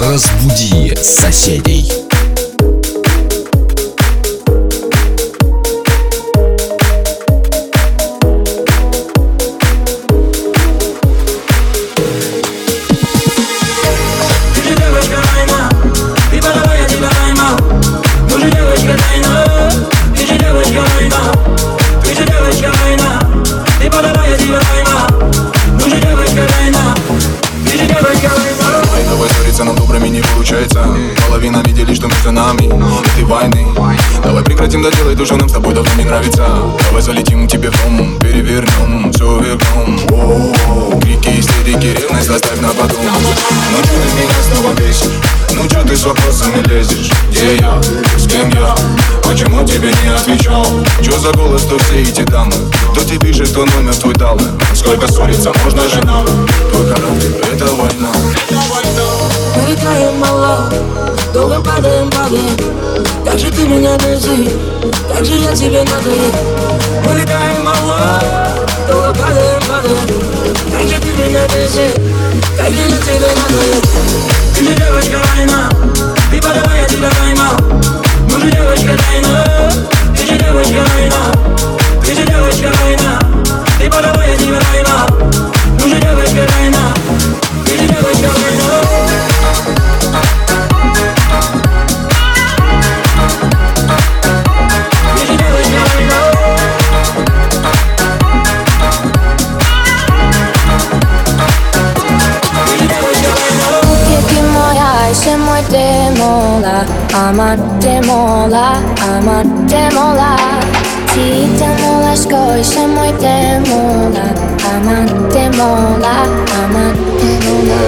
Разбуди соседей. Нам с тобой давно не нравится. Давай залетим к тебе в дом, перевернем, все вернем Крики, истерики, ревность оставь на потом. Че ты меня снова бесишь? Ну че ты с вопросами лезешь? Где я? С кем я? Почему тебе не отвечал? Че за голос, то все эти дамы? Кто тебе пишет, кто номер твой дал? Сколько ссориться можно же нам? Твой характер, это война Мы летаем мало, долго падаем, падаем Как же ты меня бесишь, как же я тебе надоел Мы летаем мало, долго падаем, падаем Как же ты меня бесишь, как же я тебе Ты же девочка Райна, ты подавай, я тебя поймал девочка Райна, ты же девочка Райна Ты же девочка Райна, ты подавай, я тебя поймал девочка Райна, ты же девочка Райна amatte mola, amatte mola Ti demola, scoisce moi demola Amatte mola, amatte mola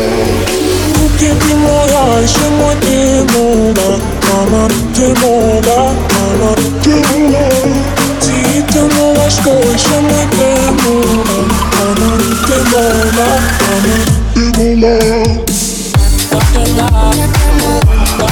Ti demola, scoisce moi demola Amatte mola, amatte mola Ti demola, scoisce moi demola Amatte mola, amatte mola Amatte mola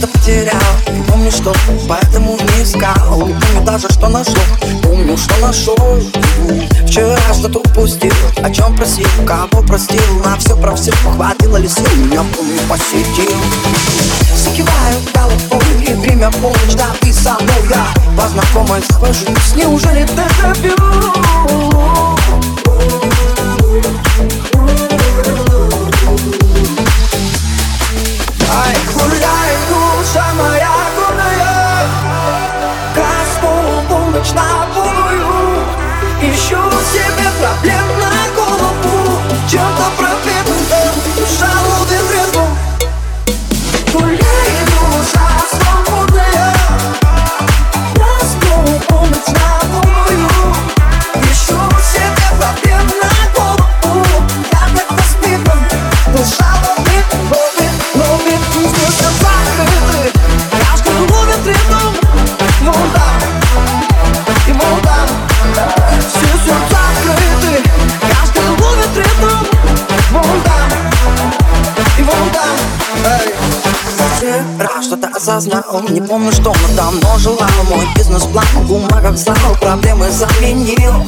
что-то потерял. Не помню что, поэтому не искал. Не помню даже, что нашел. Помню, что нашел. Вчера что-то упустил О чем просил, кого простил? На все про все хватило ли сил? Меня помню посетил Закиваю головой И время полночь, да ты со мной Я. Познакомой схожусь Неужели ты забил? Ай, like помню, что она давно жила Мой бизнес-план в бумагах знал Проблемы заменил.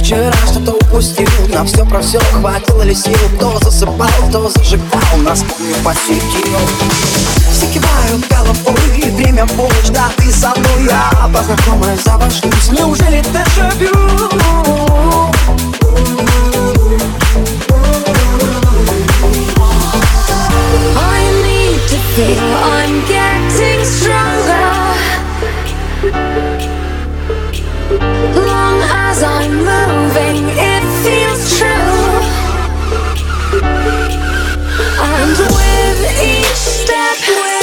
Вчера что-то упустил. На все про все хватило ли сил? Кто засыпал, кто зажигал? Нас помню посетил. Все кивают головой. Время в полночь, да ты со мной. Я познакомая завошлюсь Неужели дежавю? I'm getting stronger. Long as I'm moving, it feels true. And with each step,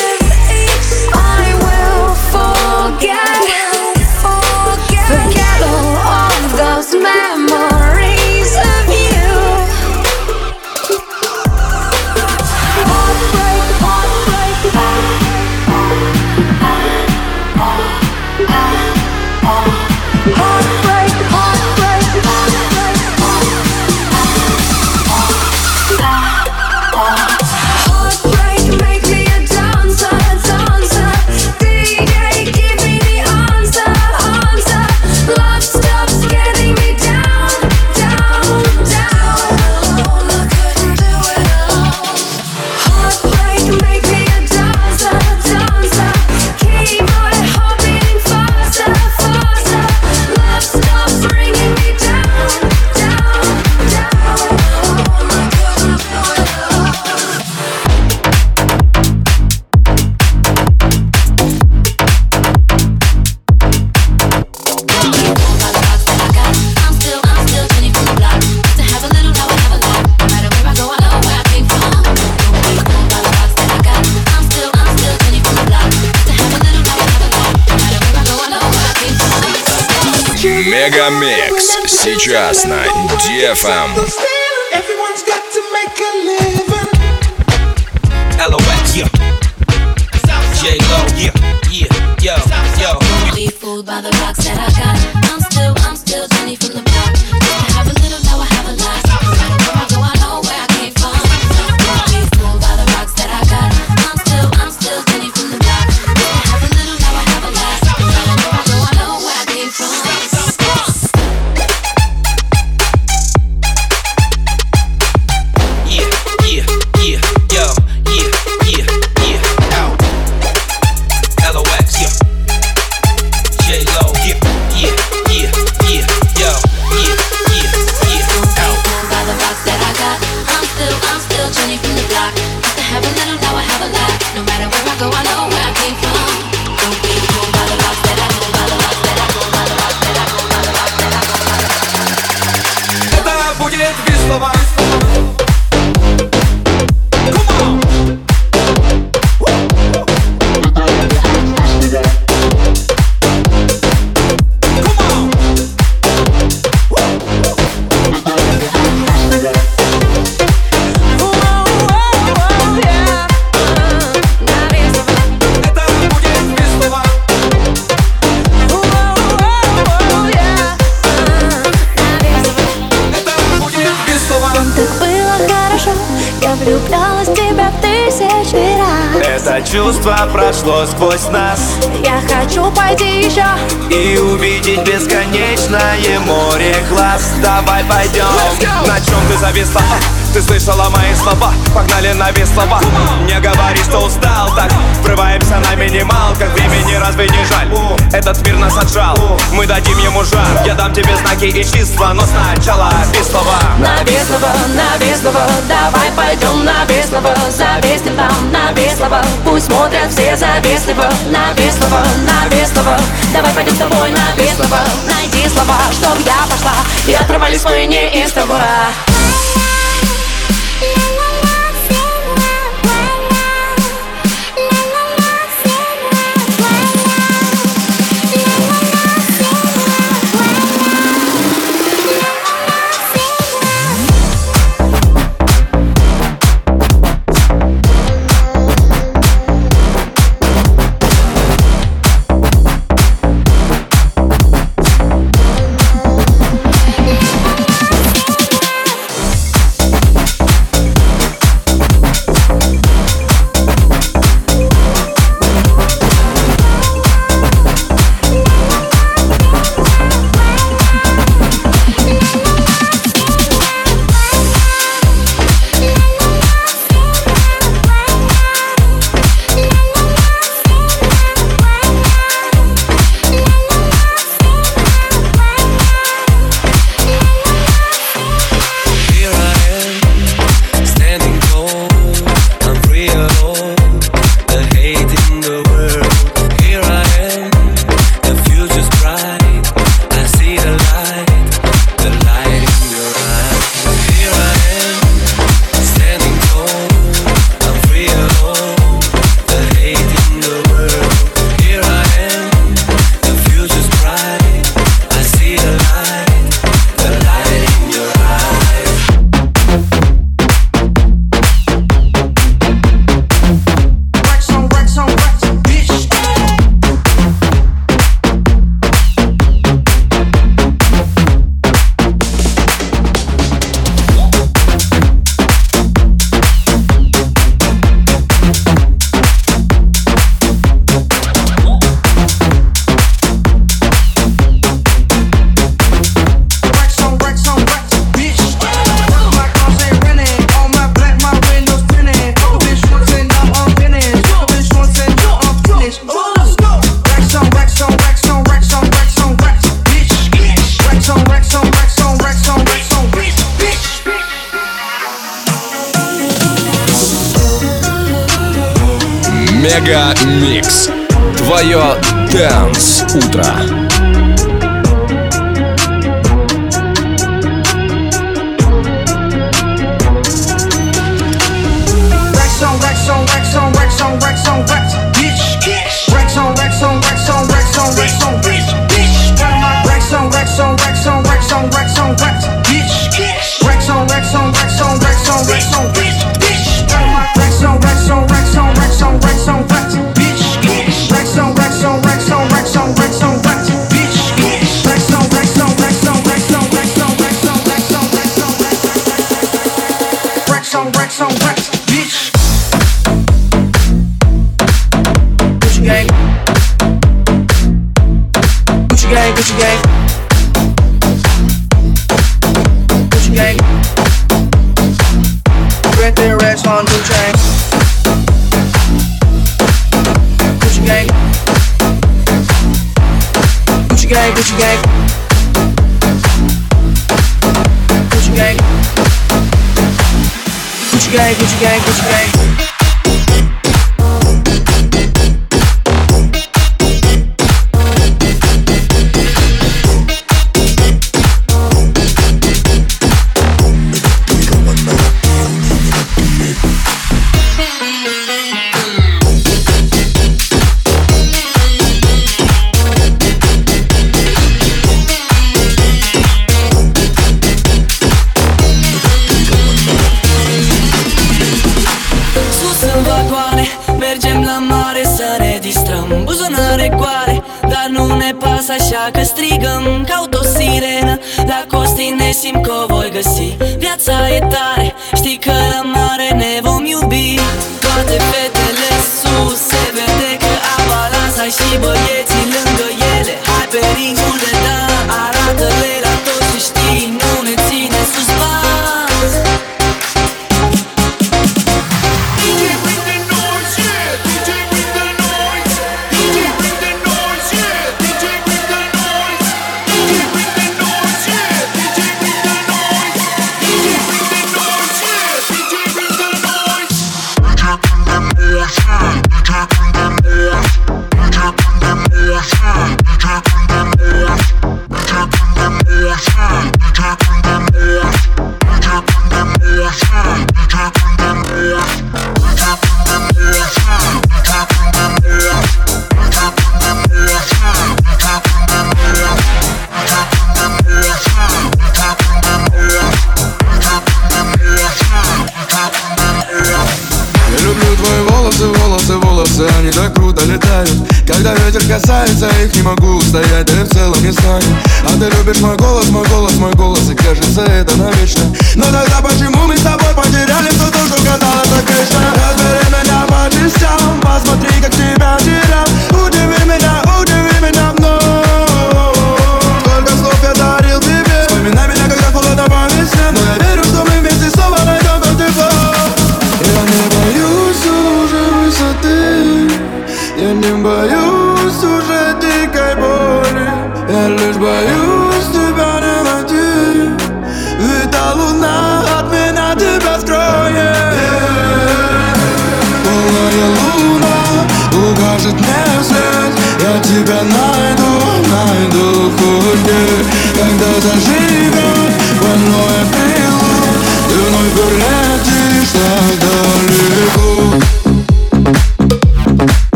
Сейчас на DFM. LOS, yeah. J-Lo, yeah, yeah, yo, yo. Be fooled by the rocks that I got. Влюблялась в тебя тысячи раз. Это чувство прошло сквозь нас. Я хочу пойти еще И увидеть бесконечное море глаз. Давай пойдем На чем ты зависла? Ты слышала мои слова? Погнали на вес слова. Не говори, что устал Так. Врываемся на минималках. Времени разве не жаль? Этот мир нас отжал. Мы дадим ему жар. Я дам тебе знаки и числа Но сначала без слова. На Веслово, на Веслово Давай пойдем на Веслово Зависнем там на Веслово Пусть смотрят все завистливо На Веслово, на Веслово Давай пойдем с тобой на Веслово Найди слова, чтоб я пошла. И оторвались мы неистово Микс. Твое Дэнс Утро. Gang, Gucci gang. Gucci gang. Gucci gang, Gucci gang, Gucci gang. la mare să ne distrăm. Buzunare goare, dar nu ne pasă așa că strigăm. Caut o sirenă, la costi ne simt că o voi găsi. Viața e tare, știi că la mare ne vom iubi. Toate fetele sus, se vede că am balanța și băieți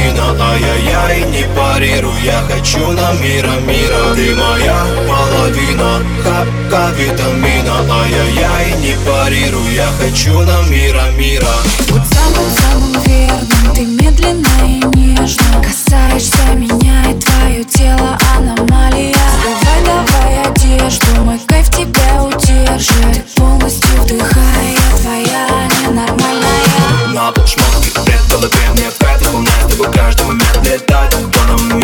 домина Ай-яй-яй, не парирую, я хочу на мира, мира. Ты моя половина, капка витамина. Ай-яй-яй, не парирую, я хочу на мира, мира. Вот самым, самым верным, ты медленно и нежно Касаешься меня и твое тело аномалия. Давай, давай одежду, мой кайф тебя удержит. Ты полностью вдыхай, я твоя ненормальная. Надо шмотки, пред голове мне чтобы каждый момент летать. Антоном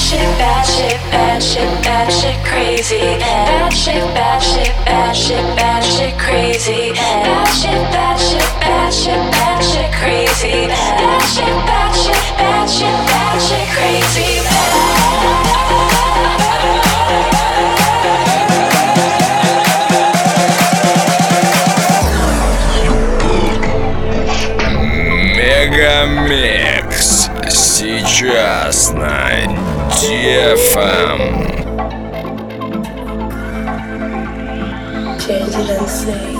shit, bad shit, bad shit, bad shit crazy. Bad shit, bad shit, bad shit, bad shit crazy. Bad shit, bad shit, bad shit, bad shit crazy. Bad shit, bad shit, bad shit, bad shit crazy. GFM. Change it and say.